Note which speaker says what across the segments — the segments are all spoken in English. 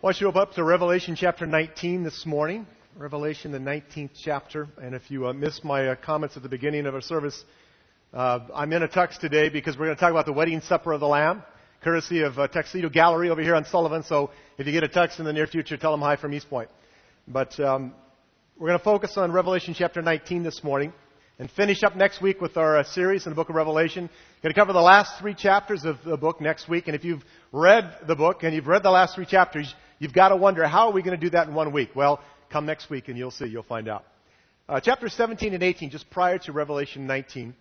Speaker 1: I want you to open up to Revelation chapter 19 this morning. Revelation, the 19th chapter. And if you uh, missed my uh, comments at the beginning of our service, uh, I'm in a tux today because we're going to talk about the wedding supper of the Lamb, courtesy of uh, Tuxedo Gallery over here on Sullivan. So if you get a tux in the near future, tell them hi from East Point. But um, we're going to focus on Revelation chapter 19 this morning and finish up next week with our uh, series in the book of Revelation. We're Going to cover the last three chapters of the book next week. And if you've read the book and you've read the last three chapters, You've got to wonder, how are we going to do that in one week? Well, come next week and you'll see. You'll find out. Uh, chapters 17 and 18, just prior to Revelation 19,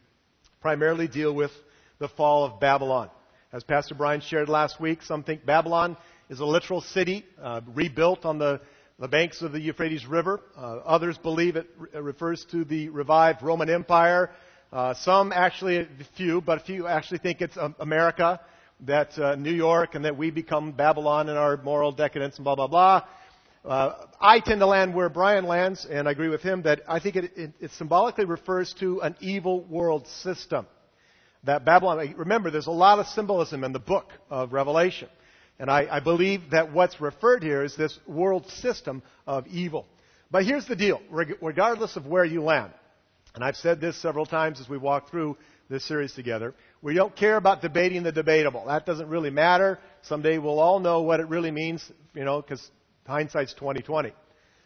Speaker 1: primarily deal with the fall of Babylon. As Pastor Brian shared last week, some think Babylon is a literal city uh, rebuilt on the, the banks of the Euphrates River. Uh, others believe it re- refers to the revived Roman Empire. Uh, some actually, a few, but a few actually think it's um, America that uh, New York and that we become Babylon in our moral decadence and blah, blah, blah. Uh, I tend to land where Brian lands, and I agree with him that I think it, it, it symbolically refers to an evil world system. That Babylon, remember, there's a lot of symbolism in the book of Revelation. And I, I believe that what's referred here is this world system of evil. But here's the deal, regardless of where you land, and I've said this several times as we walk through this series together. We don't care about debating the debatable. That doesn't really matter. Someday we'll all know what it really means, you know, because hindsight's 2020.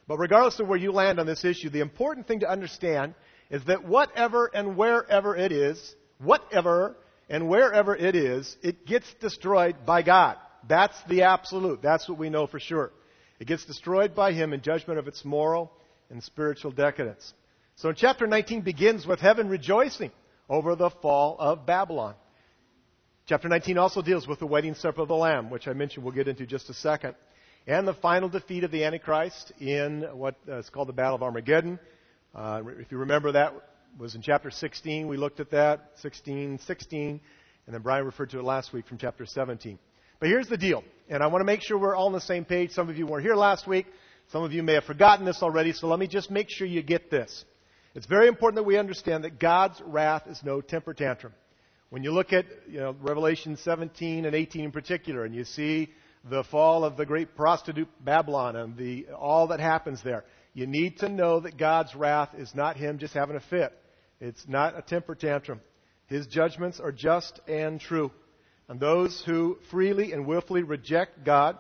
Speaker 1: But regardless of where you land on this issue, the important thing to understand is that whatever and wherever it is, whatever and wherever it is, it gets destroyed by God. That's the absolute. That's what we know for sure. It gets destroyed by Him in judgment of its moral and spiritual decadence. So chapter 19 begins with heaven rejoicing over the fall of Babylon. Chapter 19 also deals with the wedding supper of the Lamb, which I mentioned we'll get into in just a second, and the final defeat of the Antichrist in what is called the Battle of Armageddon. Uh, if you remember, that was in chapter 16. We looked at that, 16, 16, and then Brian referred to it last week from chapter 17. But here's the deal, and I want to make sure we're all on the same page. Some of you weren't here last week. Some of you may have forgotten this already, so let me just make sure you get this. It's very important that we understand that God's wrath is no temper tantrum. When you look at you know, Revelation 17 and 18 in particular, and you see the fall of the great prostitute Babylon and the, all that happens there, you need to know that God's wrath is not Him just having a fit. It's not a temper tantrum. His judgments are just and true. And those who freely and willfully reject God,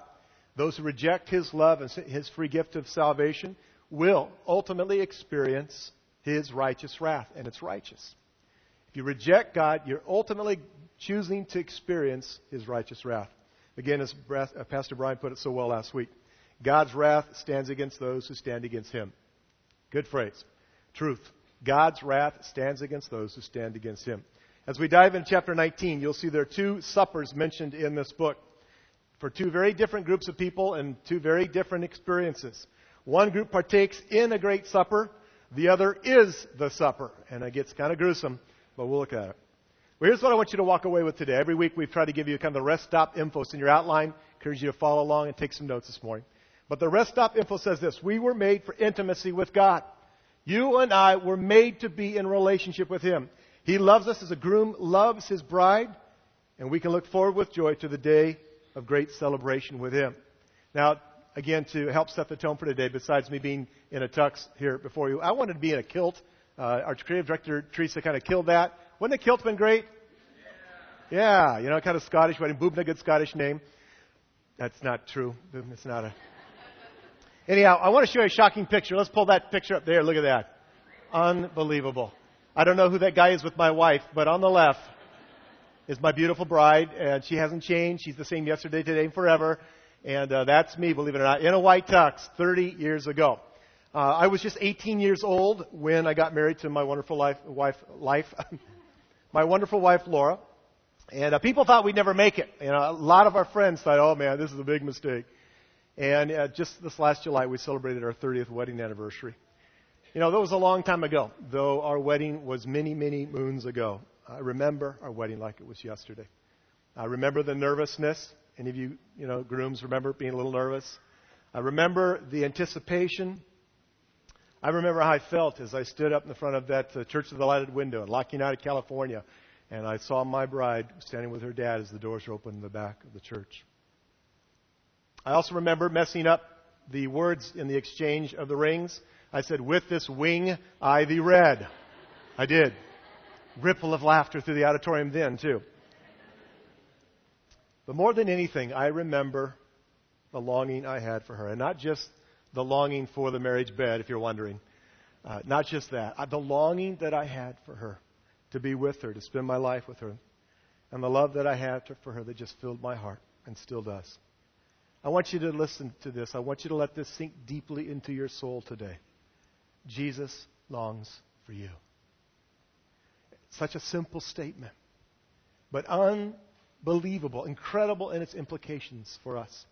Speaker 1: those who reject His love and His free gift of salvation, will ultimately experience his righteous wrath, and it's righteous. If you reject God, you're ultimately choosing to experience his righteous wrath. Again, as uh, Pastor Brian put it so well last week, God's wrath stands against those who stand against him. Good phrase. Truth. God's wrath stands against those who stand against him. As we dive into chapter 19, you'll see there are two suppers mentioned in this book for two very different groups of people and two very different experiences. One group partakes in a great supper, the other is the supper. And it gets kind of gruesome, but we'll look at it. Well, here's what I want you to walk away with today. Every week we've tried to give you kind of the rest stop info. in your outline. Encourage you to follow along and take some notes this morning. But the rest stop info says this. We were made for intimacy with God. You and I were made to be in relationship with Him. He loves us as a groom loves his bride, and we can look forward with joy to the day of great celebration with Him. Now, again, to help set the tone for today, besides me being in a tux here before you, I wanted to be in a kilt. Uh, our creative director, Teresa, kind of killed that. Wouldn't a kilt have been great? Yeah, you know, kind of Scottish wedding. Boobna, a good Scottish name. That's not true. It's not a. Anyhow, I want to show you a shocking picture. Let's pull that picture up there. Look at that. Unbelievable. I don't know who that guy is with my wife, but on the left is my beautiful bride, and she hasn't changed. She's the same yesterday, today, and forever. And uh, that's me, believe it or not, in a white tux 30 years ago. Uh, I was just 18 years old when I got married to my wonderful life, wife, life, my wonderful wife Laura. And uh, people thought we'd never make it. You know, a lot of our friends thought, "Oh man, this is a big mistake." And uh, just this last July, we celebrated our 30th wedding anniversary. You know, that was a long time ago, though our wedding was many, many moons ago. I remember our wedding like it was yesterday. I remember the nervousness. Any of you, you know, grooms remember being a little nervous? I remember the anticipation. I remember how I felt as I stood up in the front of that uh, Church of the Lighted Window in La Cañada, California, and I saw my bride standing with her dad as the doors were opened in the back of the church. I also remember messing up the words in the exchange of the rings. I said, With this wing I thee read. I did. Ripple of laughter through the auditorium then, too. But more than anything, I remember the longing I had for her. And not just the longing for the marriage bed, if you're wondering. Uh, not just that. Uh, the longing that I had for her, to be with her, to spend my life with her. And the love that I had for her that just filled my heart and still does. I want you to listen to this. I want you to let this sink deeply into your soul today. Jesus longs for you. Such a simple statement, but unbelievable, incredible in its implications for us.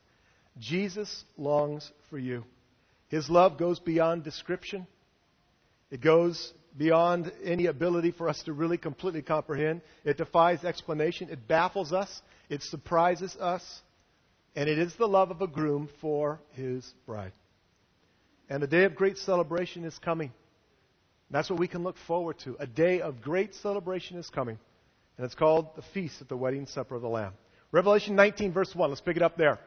Speaker 1: Jesus longs for you. His love goes beyond description. It goes beyond any ability for us to really completely comprehend. It defies explanation. It baffles us. It surprises us. And it is the love of a groom for his bride. And the day of great celebration is coming. That's what we can look forward to. A day of great celebration is coming. And it's called the Feast at the Wedding Supper of the Lamb. Revelation 19, verse 1. Let's pick it up there.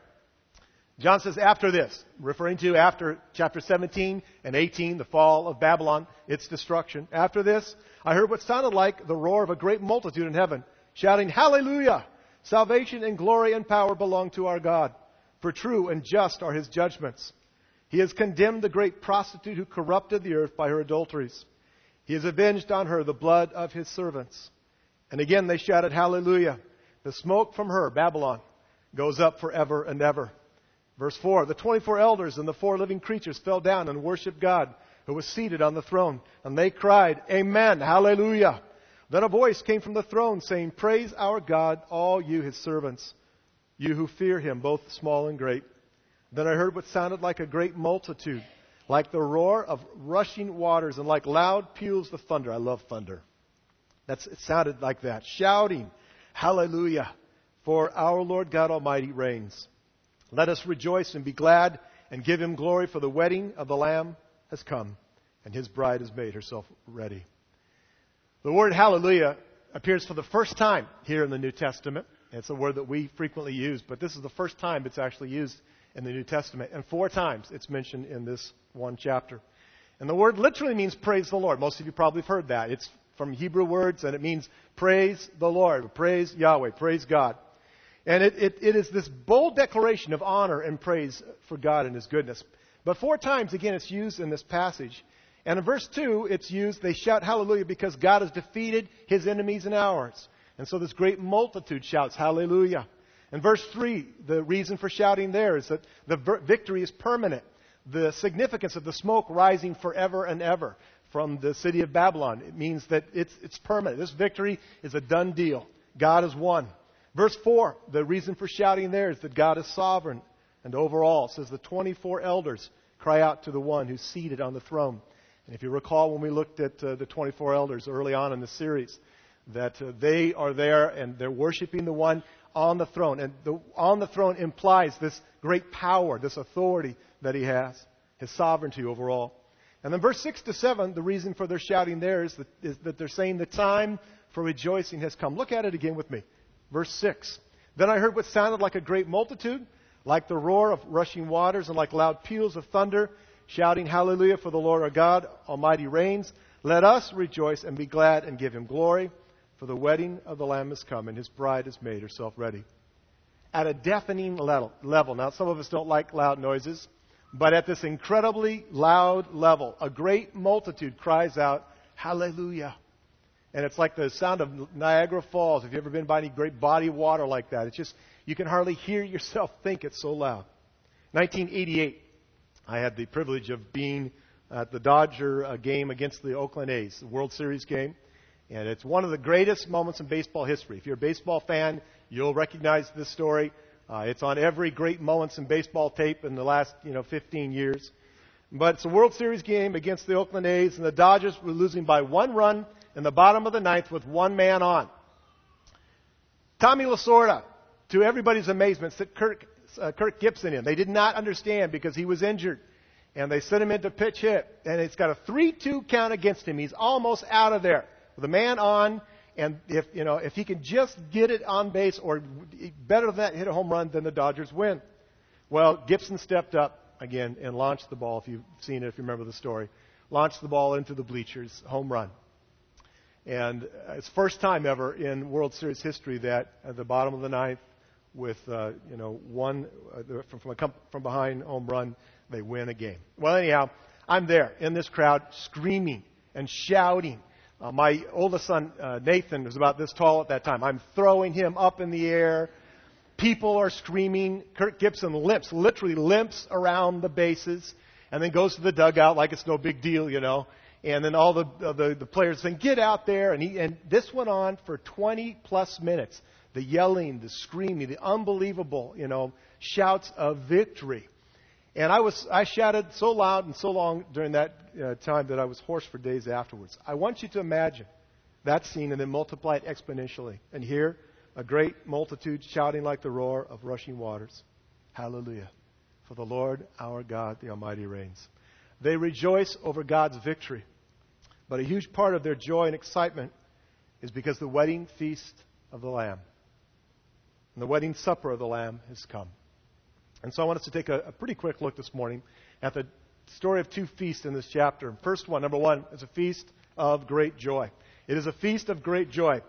Speaker 1: John says, after this, referring to after chapter 17 and 18, the fall of Babylon, its destruction. After this, I heard what sounded like the roar of a great multitude in heaven, shouting, Hallelujah! Salvation and glory and power belong to our God, for true and just are his judgments. He has condemned the great prostitute who corrupted the earth by her adulteries. He has avenged on her the blood of his servants. And again they shouted, Hallelujah! The smoke from her, Babylon, goes up forever and ever. Verse 4 The 24 elders and the four living creatures fell down and worshiped God, who was seated on the throne. And they cried, Amen, Hallelujah. Then a voice came from the throne saying, Praise our God, all you his servants, you who fear him, both small and great. Then I heard what sounded like a great multitude, like the roar of rushing waters and like loud peals of thunder. I love thunder. That's, it sounded like that. Shouting, Hallelujah, for our Lord God Almighty reigns. Let us rejoice and be glad and give him glory, for the wedding of the Lamb has come, and his bride has made herself ready. The word hallelujah appears for the first time here in the New Testament. It's a word that we frequently use, but this is the first time it's actually used in the New Testament. And four times it's mentioned in this one chapter. And the word literally means praise the Lord. Most of you probably have heard that. It's from Hebrew words and it means praise the Lord, praise Yahweh, praise God. And it, it, it is this bold declaration of honor and praise for God and His goodness. But four times, again, it's used in this passage. And in verse 2, it's used, they shout hallelujah because God has defeated his enemies and ours. And so this great multitude shouts hallelujah. In verse 3, the reason for shouting there is that the victory is permanent. The significance of the smoke rising forever and ever from the city of Babylon. It means that it's, it's permanent. This victory is a done deal. God has won. Verse 4, the reason for shouting there is that God is sovereign. And over overall, says the 24 elders cry out to the one who's seated on the throne. And if you recall when we looked at uh, the 24 elders early on in the series, that uh, they are there and they're worshiping the one on the throne. And the, on the throne implies this great power, this authority that he has, his sovereignty overall. And then verse 6 to 7, the reason for their shouting there is that, is that they're saying the time for rejoicing has come. Look at it again with me. Verse 6. Then I heard what sounded like a great multitude, like the roar of rushing waters and like loud peals of thunder shouting hallelujah for the Lord our God Almighty reigns. Let us rejoice and be glad and give him glory, for the wedding of the Lamb has come and his bride has made herself ready. At a deafening level. Now, some of us don't like loud noises, but at this incredibly loud level, a great multitude cries out, Hallelujah. And it's like the sound of Niagara Falls. Have you've ever been by any great body of water like that? It's just, you can hardly hear yourself think it's so loud. 1988, I had the privilege of being at the Dodger uh, game against the Oakland A's, the World Series game. And it's one of the greatest moments in baseball history. If you're a baseball fan, you'll recognize this story. Uh, it's on every great moments in baseball tape in the last, you know, 15 years. But it's a World Series game against the Oakland A's, and the Dodgers were losing by one run in the bottom of the ninth with one man on. Tommy Lasorda, to everybody's amazement, said Kirk uh, Kirk Gibson in. They did not understand because he was injured. And they sent him into pitch hit. And it's got a 3-2 count against him. He's almost out of there. With a man on, and if, you know, if he can just get it on base or better than that, hit a home run, then the Dodgers win. Well, Gibson stepped up again and launched the ball, if you've seen it, if you remember the story. Launched the ball into the bleachers, home run. And it's first time ever in World Series history that at the bottom of the ninth, with uh, you know one uh, from from, a, from behind home run, they win a game. Well, anyhow, I'm there in this crowd, screaming and shouting. Uh, my oldest son uh, Nathan was about this tall at that time. I'm throwing him up in the air. People are screaming. Kirk Gibson limps, literally limps around the bases, and then goes to the dugout like it's no big deal, you know. And then all the, uh, the, the players saying, get out there. And, he, and this went on for 20 plus minutes. The yelling, the screaming, the unbelievable, you know, shouts of victory. And I was, I shouted so loud and so long during that uh, time that I was hoarse for days afterwards. I want you to imagine that scene and then multiply it exponentially. And hear a great multitude shouting like the roar of rushing waters. Hallelujah. For the Lord our God, the Almighty reigns. They rejoice over God's victory. But a huge part of their joy and excitement is because the wedding feast of the Lamb and the wedding supper of the Lamb has come. And so I want us to take a, a pretty quick look this morning at the story of two feasts in this chapter. First one, number one, is a feast of great joy. It is a feast of great joy.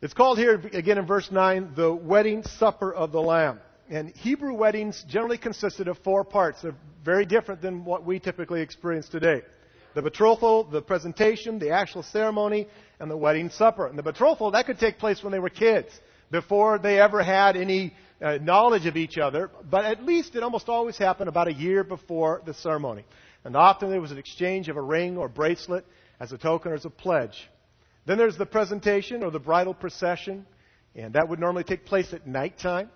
Speaker 1: It's called here, again in verse 9, the wedding supper of the Lamb. And Hebrew weddings generally consisted of four parts. They're very different than what we typically experience today the betrothal, the presentation, the actual ceremony, and the wedding supper. And the betrothal, that could take place when they were kids, before they ever had any uh, knowledge of each other, but at least it almost always happened about a year before the ceremony. And often there was an exchange of a ring or bracelet as a token or as a pledge. Then there's the presentation or the bridal procession, and that would normally take place at nighttime.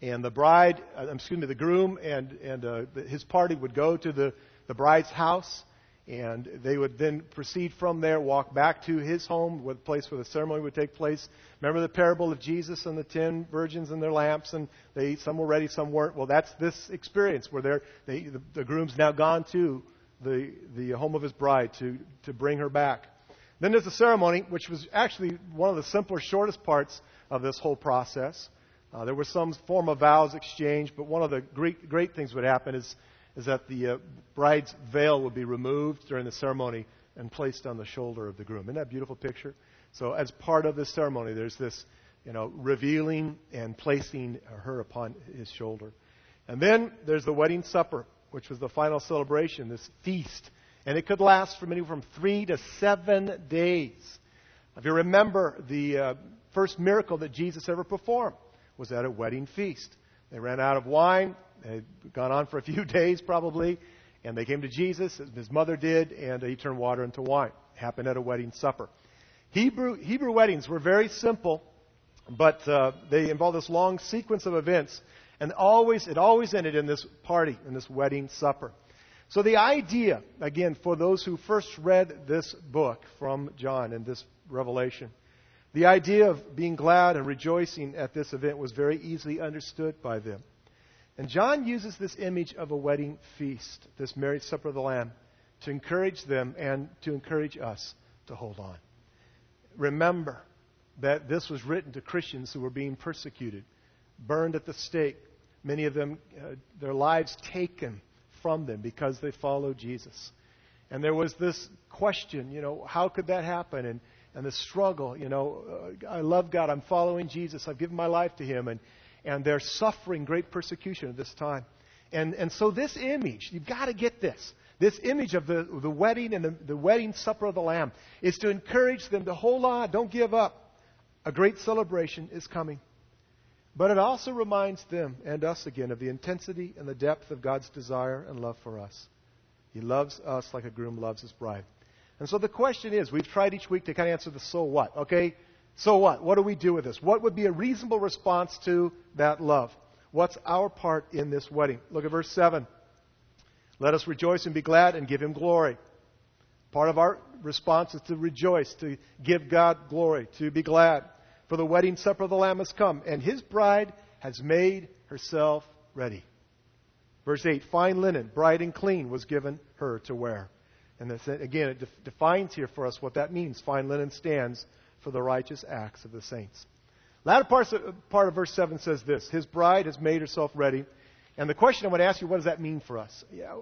Speaker 1: And the bride, uh, excuse me, the groom and, and uh, his party would go to the, the bride's house and they would then proceed from there, walk back to his home, the place where the ceremony would take place. Remember the parable of Jesus and the ten virgins and their lamps, and they some were ready, some weren't. Well, that's this experience where they, the, the groom's now gone to the the home of his bride to to bring her back. Then there's the ceremony, which was actually one of the simpler, shortest parts of this whole process. Uh, there was some form of vows exchanged, but one of the great, great things would happen is is that the uh, bride's veil would be removed during the ceremony and placed on the shoulder of the groom. Isn't that beautiful picture? So, as part of this ceremony, there's this, you know, revealing and placing her upon his shoulder. And then there's the wedding supper, which was the final celebration, this feast. And it could last from anywhere from three to seven days. If you remember, the uh, first miracle that Jesus ever performed was at a wedding feast. They ran out of wine. Had gone on for a few days probably, and they came to Jesus, his mother did, and he turned water into wine. It happened at a wedding supper. Hebrew, Hebrew weddings were very simple, but uh, they involved this long sequence of events, and always it always ended in this party, in this wedding supper. So the idea, again, for those who first read this book from John and this revelation, the idea of being glad and rejoicing at this event was very easily understood by them. And John uses this image of a wedding feast, this marriage supper of the Lamb, to encourage them and to encourage us to hold on. Remember that this was written to Christians who were being persecuted, burned at the stake, many of them, uh, their lives taken from them because they followed Jesus. And there was this question, you know, how could that happen? And, and the struggle, you know, uh, I love God, I'm following Jesus, I've given my life to Him, and, and they're suffering great persecution at this time. And, and so this image, you've got to get this. This image of the, the wedding and the, the wedding supper of the Lamb is to encourage them to hold on, don't give up. A great celebration is coming. But it also reminds them and us again of the intensity and the depth of God's desire and love for us. He loves us like a groom loves his bride. And so the question is, we've tried each week to kind of answer the so what, okay? So what? What do we do with this? What would be a reasonable response to that love? What's our part in this wedding? Look at verse 7. Let us rejoice and be glad and give him glory. Part of our response is to rejoice, to give God glory, to be glad. For the wedding supper of the Lamb has come, and his bride has made herself ready. Verse 8 Fine linen, bright and clean, was given her to wear. And this, again, it defines here for us what that means. Fine linen stands for the righteous acts of the saints. Latter part of, part of verse 7 says this His bride has made herself ready. And the question I want to ask you, what does that mean for us? Yeah,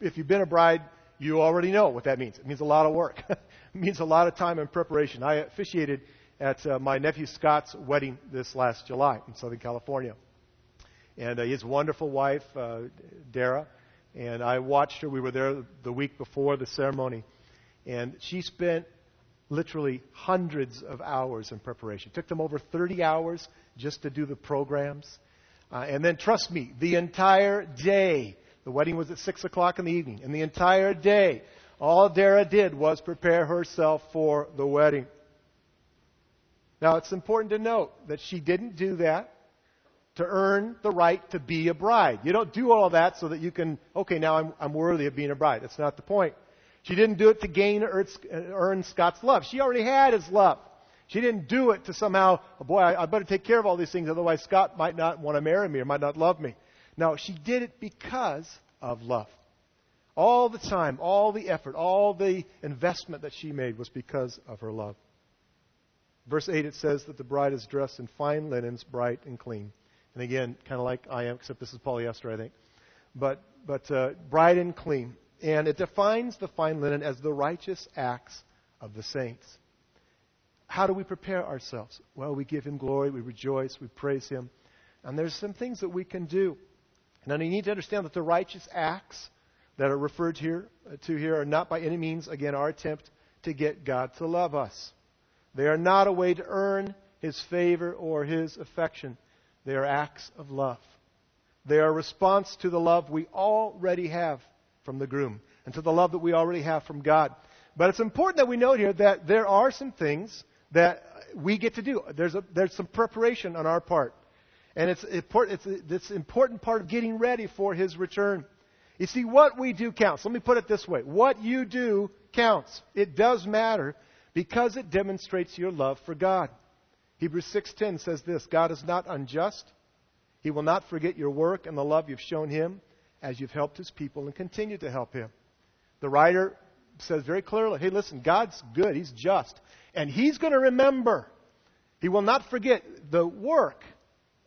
Speaker 1: if you've been a bride, you already know what that means. It means a lot of work. it means a lot of time and preparation. I officiated at uh, my nephew Scott's wedding this last July in Southern California. And uh, his wonderful wife, uh, Dara, and I watched her. We were there the week before the ceremony. And she spent literally hundreds of hours in preparation. It took them over 30 hours just to do the programs. Uh, and then, trust me, the entire day, the wedding was at 6 o'clock in the evening, and the entire day, all Dara did was prepare herself for the wedding. Now, it's important to note that she didn't do that to earn the right to be a bride. You don't do all that so that you can, okay, now I'm, I'm worthy of being a bride. That's not the point. She didn't do it to gain or earn Scott's love. She already had his love. She didn't do it to somehow, oh boy, I, better take care of all these things, otherwise Scott might not want to marry me or might not love me. No, she did it because of love. All the time, all the effort, all the investment that she made was because of her love. Verse 8 it says that the bride is dressed in fine linens, bright and clean. And again, kind of like I am, except this is polyester, I think. But, but uh, bright and clean. And it defines the fine linen as the righteous acts of the saints. How do we prepare ourselves? Well, we give Him glory, we rejoice, we praise Him. And there's some things that we can do. Now, you need to understand that the righteous acts that are referred here, uh, to here are not by any means, again, our attempt to get God to love us. They are not a way to earn His favor or His affection. They are acts of love. They are a response to the love we already have from the groom and to the love that we already have from God. But it's important that we note here that there are some things that we get to do. There's, a, there's some preparation on our part. And it's important, it's, it's important part of getting ready for his return. You see, what we do counts. Let me put it this way. What you do counts. It does matter because it demonstrates your love for God. Hebrews 6:10 says this, God is not unjust. He will not forget your work and the love you've shown him as you've helped his people and continue to help him. The writer says very clearly, hey, listen, God's good. He's just. And he's going to remember. He will not forget the work.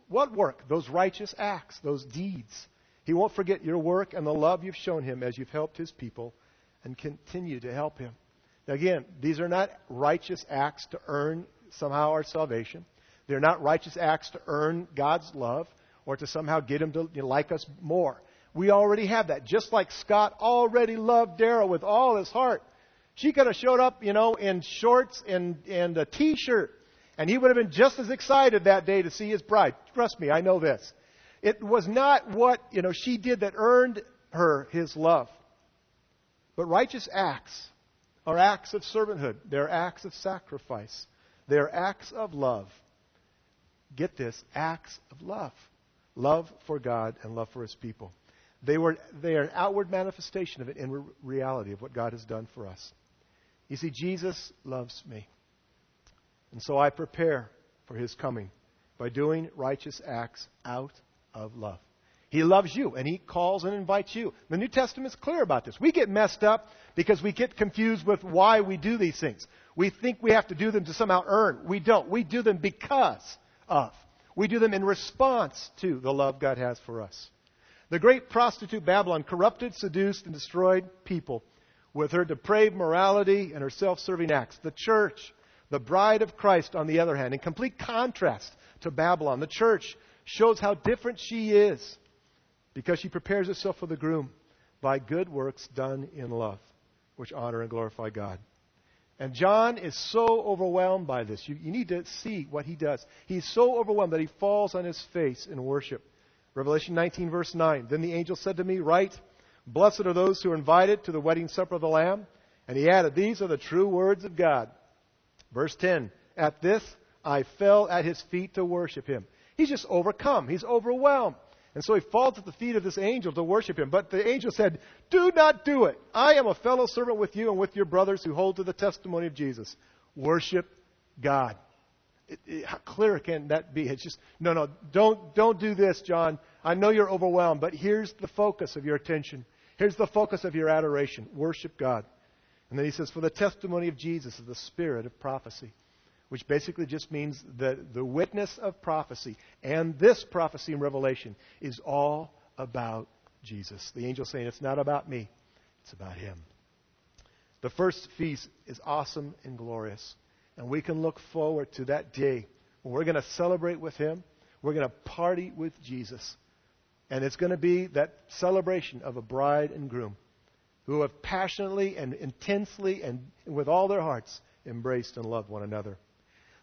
Speaker 1: What work? Those righteous acts, those deeds. He won't forget your work and the love you've shown him as you've helped his people and continue to help him. Now, again, these are not righteous acts to earn somehow our salvation. They're not righteous acts to earn God's love or to somehow get him to like us more. We already have that. Just like Scott already loved Dara with all his heart. She could have showed up, you know, in shorts and, and a t-shirt. And he would have been just as excited that day to see his bride. Trust me, I know this. It was not what, you know, she did that earned her his love. But righteous acts are acts of servanthood. They're acts of sacrifice. They're acts of love. Get this, acts of love. Love for God and love for his people. They, were, they are an outward manifestation of an in re- reality of what God has done for us. You see, Jesus loves me. And so I prepare for his coming by doing righteous acts out of love. He loves you and he calls and invites you. The New Testament is clear about this. We get messed up because we get confused with why we do these things. We think we have to do them to somehow earn. We don't. We do them because of. We do them in response to the love God has for us. The great prostitute Babylon corrupted, seduced, and destroyed people with her depraved morality and her self serving acts. The church, the bride of Christ, on the other hand, in complete contrast to Babylon, the church shows how different she is because she prepares herself for the groom by good works done in love, which honor and glorify God. And John is so overwhelmed by this. You, you, need to see what he does. He's so overwhelmed that he falls on his face in worship. Revelation 19, verse 9. Then the angel said to me, Write, Blessed are those who are invited to the wedding supper of the Lamb. And he added, These are the true words of God. Verse 10. At this I fell at his feet to worship him. He's just overcome. He's overwhelmed. And so he falls at the feet of this angel to worship him. But the angel said, Do not do it. I am a fellow servant with you and with your brothers who hold to the testimony of Jesus. Worship God. How clear can that be? It's just, no, no, don't, don't do this, John. I know you're overwhelmed, but here's the focus of your attention. Here's the focus of your adoration. Worship God. And then he says, for the testimony of Jesus is the spirit of prophecy, which basically just means that the witness of prophecy and this prophecy in Revelation is all about Jesus. The angel saying, It's not about me, it's about him. The first feast is awesome and glorious. And we can look forward to that day when we're going to celebrate with him. We're going to party with Jesus. And it's going to be that celebration of a bride and groom who have passionately and intensely and with all their hearts embraced and loved one another.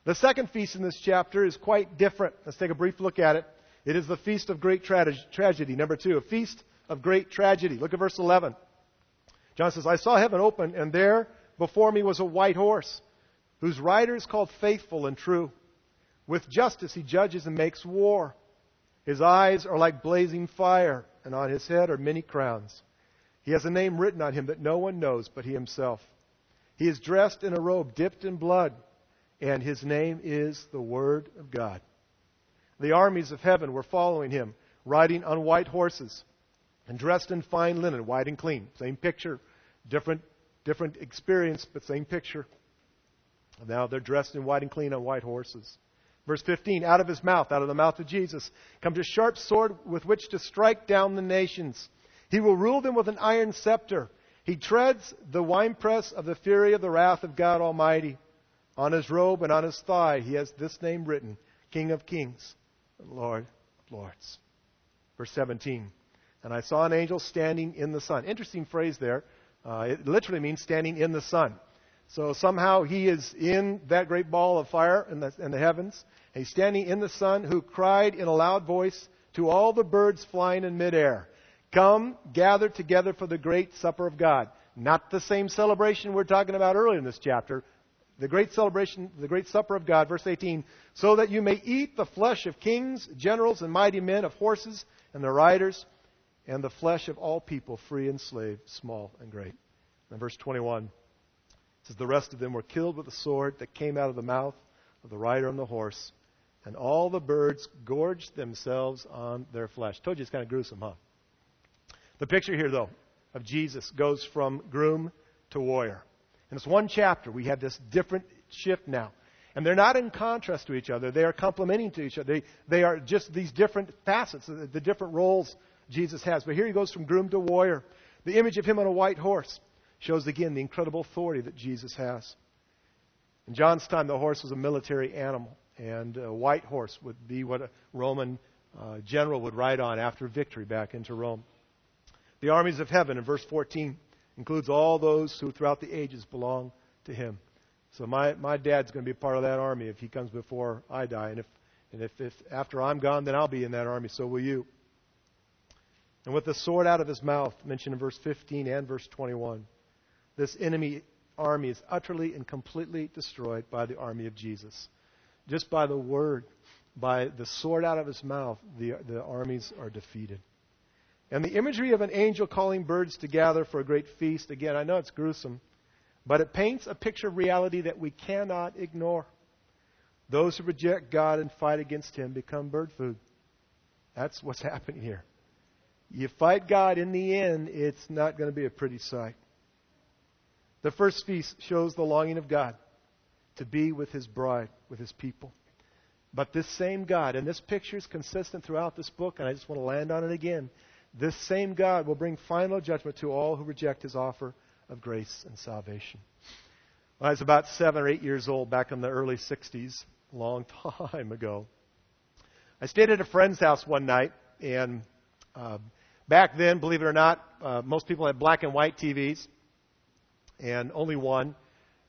Speaker 1: The second feast in this chapter is quite different. Let's take a brief look at it. It is the feast of great tra- tragedy. Number two, a feast of great tragedy. Look at verse 11. John says, I saw heaven open, and there before me was a white horse, whose rider is called Faithful and True. With justice he judges and makes war. His eyes are like blazing fire, and on his head are many crowns. He has a name written on him that no one knows but he himself. He is dressed in a robe dipped in blood, and his name is the Word of God. The armies of heaven were following him, riding on white horses and dressed in fine linen, white and clean. Same picture, different, different experience, but same picture. Now they're dressed in white and clean on white horses. Verse 15, out of his mouth, out of the mouth of Jesus, comes a sharp sword with which to strike down the nations. He will rule them with an iron scepter. He treads the winepress of the fury of the wrath of God Almighty. On his robe and on his thigh, he has this name written King of Kings Lord of Lords. Verse 17. And I saw an angel standing in the sun. Interesting phrase there. Uh, it literally means standing in the sun. So somehow he is in that great ball of fire in the, in the heavens. He's standing in the sun who cried in a loud voice to all the birds flying in midair. Come, gather together for the great supper of God. Not the same celebration we're talking about earlier in this chapter, the great celebration, the great supper of God, verse 18, so that you may eat the flesh of kings, generals, and mighty men, of horses and their riders, and the flesh of all people, free and slave, small and great. And verse 21 says, The rest of them were killed with the sword that came out of the mouth of the rider on the horse, and all the birds gorged themselves on their flesh. Told you it's kind of gruesome, huh? The picture here, though, of Jesus goes from groom to warrior. In this one chapter, we have this different shift now. And they're not in contrast to each other. They are complementing to each other. They, they are just these different facets, the, the different roles Jesus has. But here he goes from groom to warrior. The image of him on a white horse shows again the incredible authority that Jesus has. In John's time, the horse was a military animal, and a white horse would be what a Roman uh, general would ride on after victory back into Rome. The armies of heaven, in verse 14, includes all those who throughout the ages belong to him. So my, my dad's going to be part of that army if he comes before I die. And if, and if, if after I'm gone, then I'll be in that army. So will you. And with the sword out of his mouth, mentioned in verse 15 and verse 21, this enemy army is utterly and completely destroyed by the army of Jesus. Just by the word, by the sword out of his mouth, the, the armies are defeated. And the imagery of an angel calling birds to gather for a great feast, again, I know it's gruesome, but it paints a picture of reality that we cannot ignore. Those who reject God and fight against Him become bird food. That's what's happening here. You fight God, in the end, it's not going to be a pretty sight. The first feast shows the longing of God to be with His bride, with His people. But this same God, and this picture is consistent throughout this book, and I just want to land on it again. This same God will bring final judgment to all who reject his offer of grace and salvation. When I was about seven or eight years old, back in the early 60s, a long time ago, I stayed at a friend's house one night, and uh, back then, believe it or not, uh, most people had black and white TVs, and only one.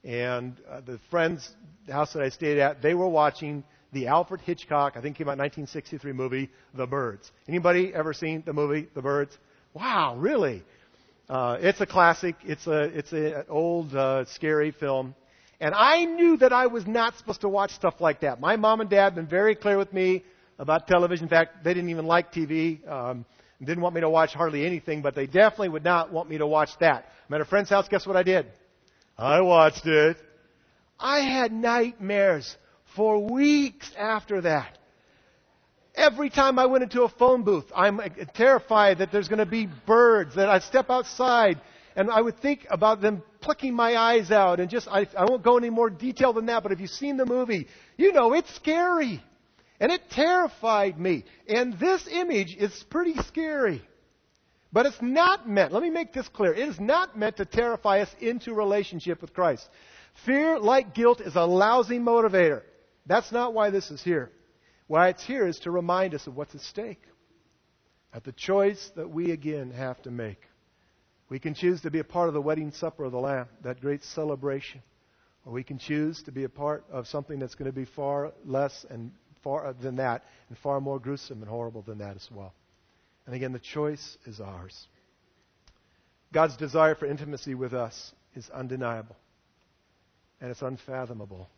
Speaker 1: And uh, the friend's the house that I stayed at, they were watching the Alfred Hitchcock, I think came out 1963 movie, The Birds. Anybody ever seen the movie The Birds? Wow, really? Uh, it's a classic. It's a it's an old uh, scary film, and I knew that I was not supposed to watch stuff like that. My mom and dad have been very clear with me about television. In fact, they didn't even like TV. Um, didn't want me to watch hardly anything, but they definitely would not want me to watch that. I'm at a friend's house. Guess what I did? I watched it. I had nightmares for weeks after that. Every time I went into a phone booth, I'm uh, terrified that there's going to be birds, that I step outside and I would think about them plucking my eyes out and just, I, I won't go any more detail than that, but if you've seen the movie, you know it's scary. And it terrified me. And this image is pretty scary. But it's not meant, let me make this clear, it is not meant to terrify us into relationship with Christ. Fear, like guilt, is a lousy motivator. That's not why this is here. Why it's here is to remind us of what's at stake. At the choice that we again have to make. We can choose to be a part of the wedding supper of the Lamb, that great celebration. Or we can choose to be a part of something that's going to be far less and far uh, than that, and far more gruesome and horrible than that as well. And again, the choice is ours. God's desire for intimacy with us is undeniable, and it's unfathomable.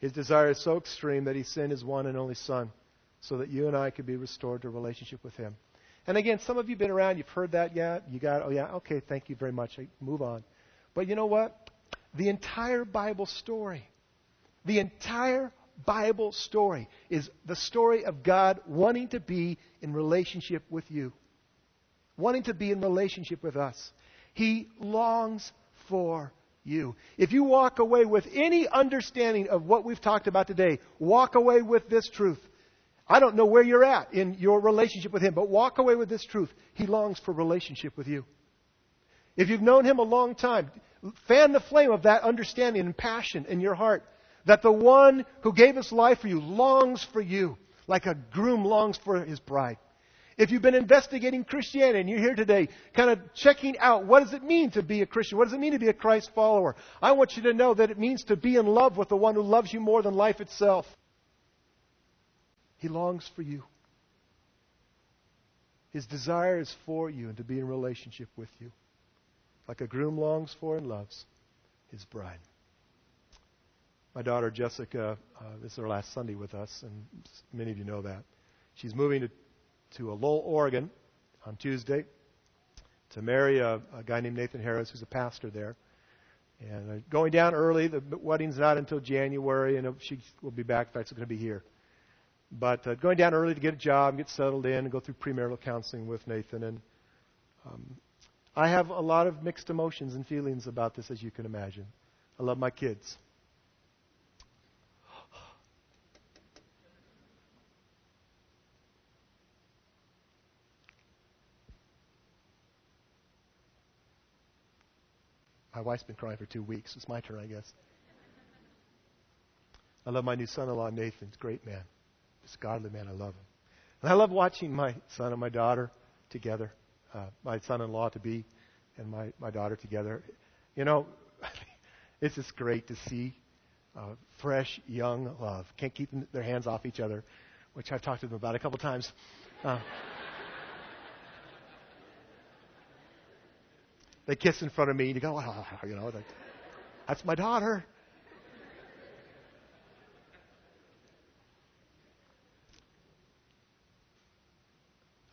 Speaker 1: His desire is so extreme that he sent his one and only Son so that you and I could be restored to relationship with him. And again, some of you have been around, you've heard that yet. You got, oh yeah, okay, thank you very much. I move on. But you know what? The entire Bible story, the entire Bible story is the story of God wanting to be in relationship with you, wanting to be in relationship with us. He longs for you. If you walk away with any understanding of what we've talked about today, walk away with this truth. I don't know where you're at in your relationship with Him, but walk away with this truth. He longs for relationship with you. If you've known Him a long time, fan the flame of that understanding and passion in your heart that the one who gave his life for you longs for you like a groom longs for his bride. If you've been investigating Christianity and you're here today kind of checking out what does it mean to be a Christian? What does it mean to be a Christ follower? I want you to know that it means to be in love with the one who loves you more than life itself. He longs for you. His desire is for you and to be in relationship with you. Like a groom longs for and loves his bride. My daughter Jessica, uh, this is her last Sunday with us, and many of you know that. She's moving to, to a Lowell, Oregon on Tuesday to marry a, a guy named Nathan Harris, who's a pastor there. And uh, going down early, the wedding's not until January, and she will be back. In fact, she's going to be here. But uh, going down early to get a job, get settled in, and go through premarital counseling with Nathan. And um, I have a lot of mixed emotions and feelings about this, as you can imagine. I love my kids. Wife's been crying for two weeks. It's my turn, I guess. I love my new son in law, Nathan. He's a great man. He's a godly man. I love him. And I love watching my son and my daughter together, uh, my son in law to be and my, my daughter together. You know, it's just great to see uh, fresh, young love. Can't keep their hands off each other, which I've talked to them about a couple times. Uh, They kiss in front of me, and you go, oh, you know, that's my daughter.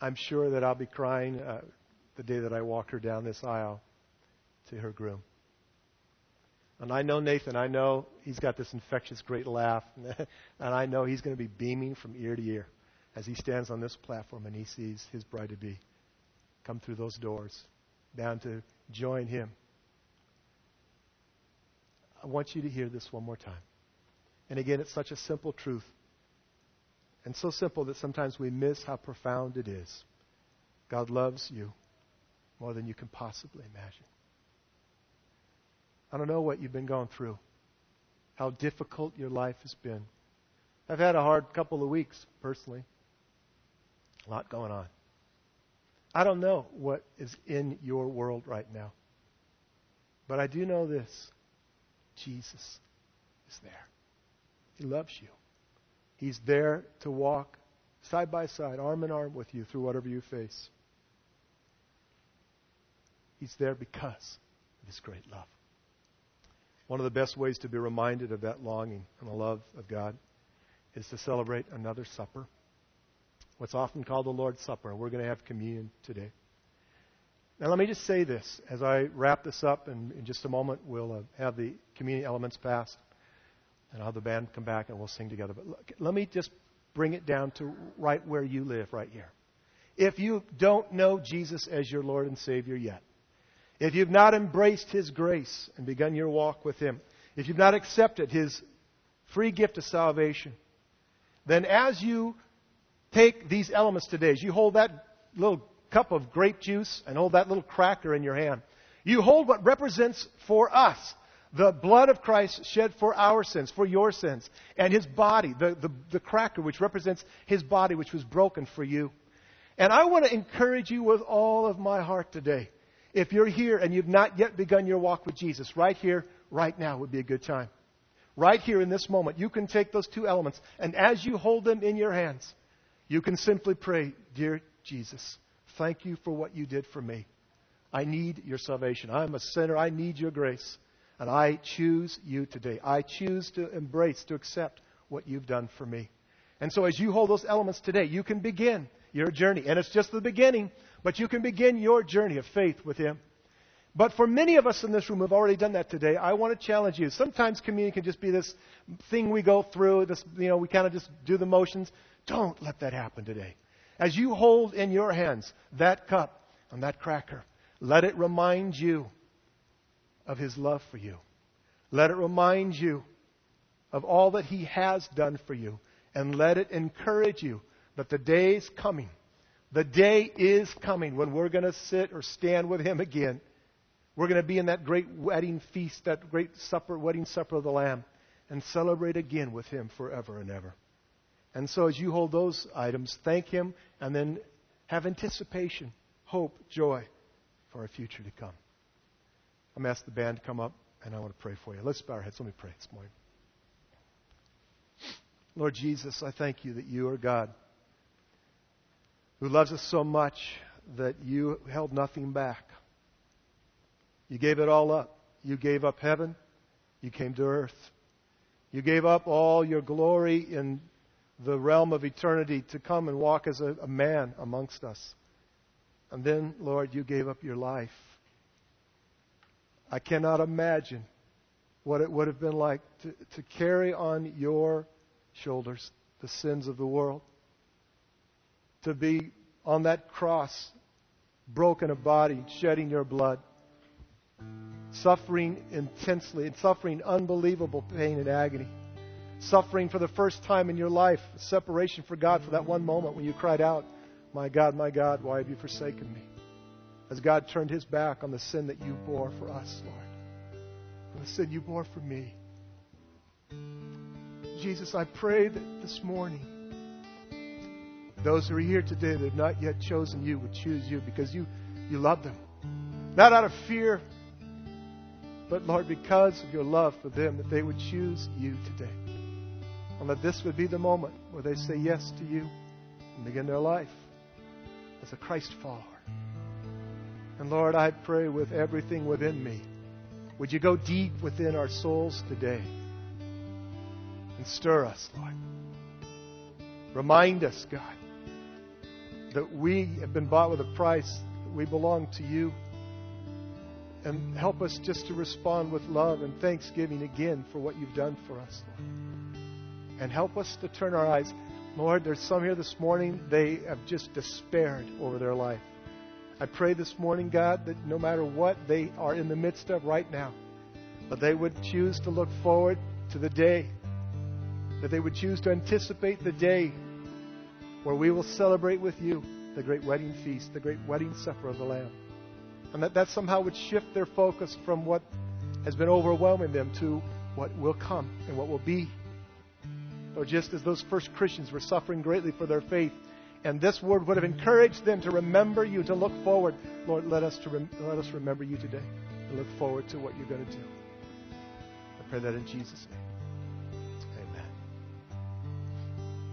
Speaker 1: I'm sure that I'll be crying uh, the day that I walk her down this aisle to her groom. And I know Nathan, I know he's got this infectious great laugh, and I know he's going to be beaming from ear to ear as he stands on this platform and he sees his bride to be come through those doors down to join him. I want you to hear this one more time. And again, it's such a simple truth. And so simple that sometimes we miss how profound it is. God loves you more than you can possibly imagine. I don't know what you've been going through, how difficult your life has been. I've had a hard couple of weeks, personally. A lot going on. I don't know what is in your world right now. But I do know this Jesus is there. He loves you. He's there to walk side by side, arm in arm with you through whatever you face. He's there because of His great love. One of the best ways to be reminded of that longing and the love of God is to celebrate another supper what's often called the Lord's Supper. We're going to have communion today. Now, let me just say this as I wrap this up, and in just a moment, we'll uh, have the communion elements passed, and I'll have the band come back and we'll sing together. But look, let me just bring it down to right where you live, right here. If you don't know Jesus as your Lord and Savior yet, if you've not embraced His grace and begun your walk with Him, if you've not accepted His free gift of salvation, then as you take these elements today, as you hold that little cup of grape juice and hold that little cracker in your hand, you hold what represents for us the blood of Christ shed for our sins, for your sins, and his body, the, the, the cracker which represents his body which was broken for you. And I want to encourage you with all of my heart today. If you're here and you've not yet begun your walk with Jesus, right here, right now would be a good time. Right here in this moment, you can take those two elements, and as you hold them in your hands, you can simply pray, Dear Jesus, thank you for what you did for me. I need your salvation. I'm a sinner. I need your grace. And I choose you today. I choose to embrace, to accept what you've done for me. And so as you hold those elements today, you can begin your journey. And it's just the beginning, but you can begin your journey of faith with Him. But for many of us in this room who've already done that today, I want to challenge you. Sometimes communion can just be this thing we go through, this, you know, we kind of just do the motions. Don't let that happen today. As you hold in your hands that cup and that cracker, let it remind you of His love for you. Let it remind you of all that He has done for you. And let it encourage you that the day is coming. The day is coming when we're going to sit or stand with Him again. We're going to be in that great wedding feast, that great supper, wedding supper of the Lamb, and celebrate again with Him forever and ever. And so, as you hold those items, thank Him and then have anticipation, hope, joy for a future to come. I'm going to ask the band to come up, and I want to pray for you. Let's bow our heads. Let me pray this morning. Lord Jesus, I thank you that you are God who loves us so much that you held nothing back. You gave it all up. You gave up heaven. You came to earth. You gave up all your glory in the realm of eternity to come and walk as a, a man amongst us. And then, Lord, you gave up your life. I cannot imagine what it would have been like to, to carry on your shoulders the sins of the world. To be on that cross, broken of body, shedding your blood, suffering intensely, and suffering unbelievable pain and agony suffering for the first time in your life, separation for God for that one moment when you cried out, My God, my God, why have you forsaken me? As God turned his back on the sin that you bore for us, Lord, the sin you bore for me. Jesus, I pray that this morning, those who are here today that have not yet chosen you would choose you because you, you love them. Not out of fear, but Lord, because of your love for them, that they would choose you today. And that this would be the moment where they say yes to you and begin their life as a Christ follower. And Lord, I pray with everything within me, would you go deep within our souls today and stir us, Lord? Remind us, God, that we have been bought with a price, that we belong to you. And help us just to respond with love and thanksgiving again for what you've done for us, Lord and help us to turn our eyes. Lord, there's some here this morning, they have just despaired over their life. I pray this morning, God, that no matter what they are in the midst of right now, that they would choose to look forward to the day, that they would choose to anticipate the day where we will celebrate with you the great wedding feast, the great wedding supper of the Lamb. And that that somehow would shift their focus from what has been overwhelming them to what will come and what will be or just as those first Christians were suffering greatly for their faith. And this word would have encouraged them to remember you, to look forward. Lord, let us, to rem- let us remember you today and look forward to what you're going to do. I pray that in Jesus' name.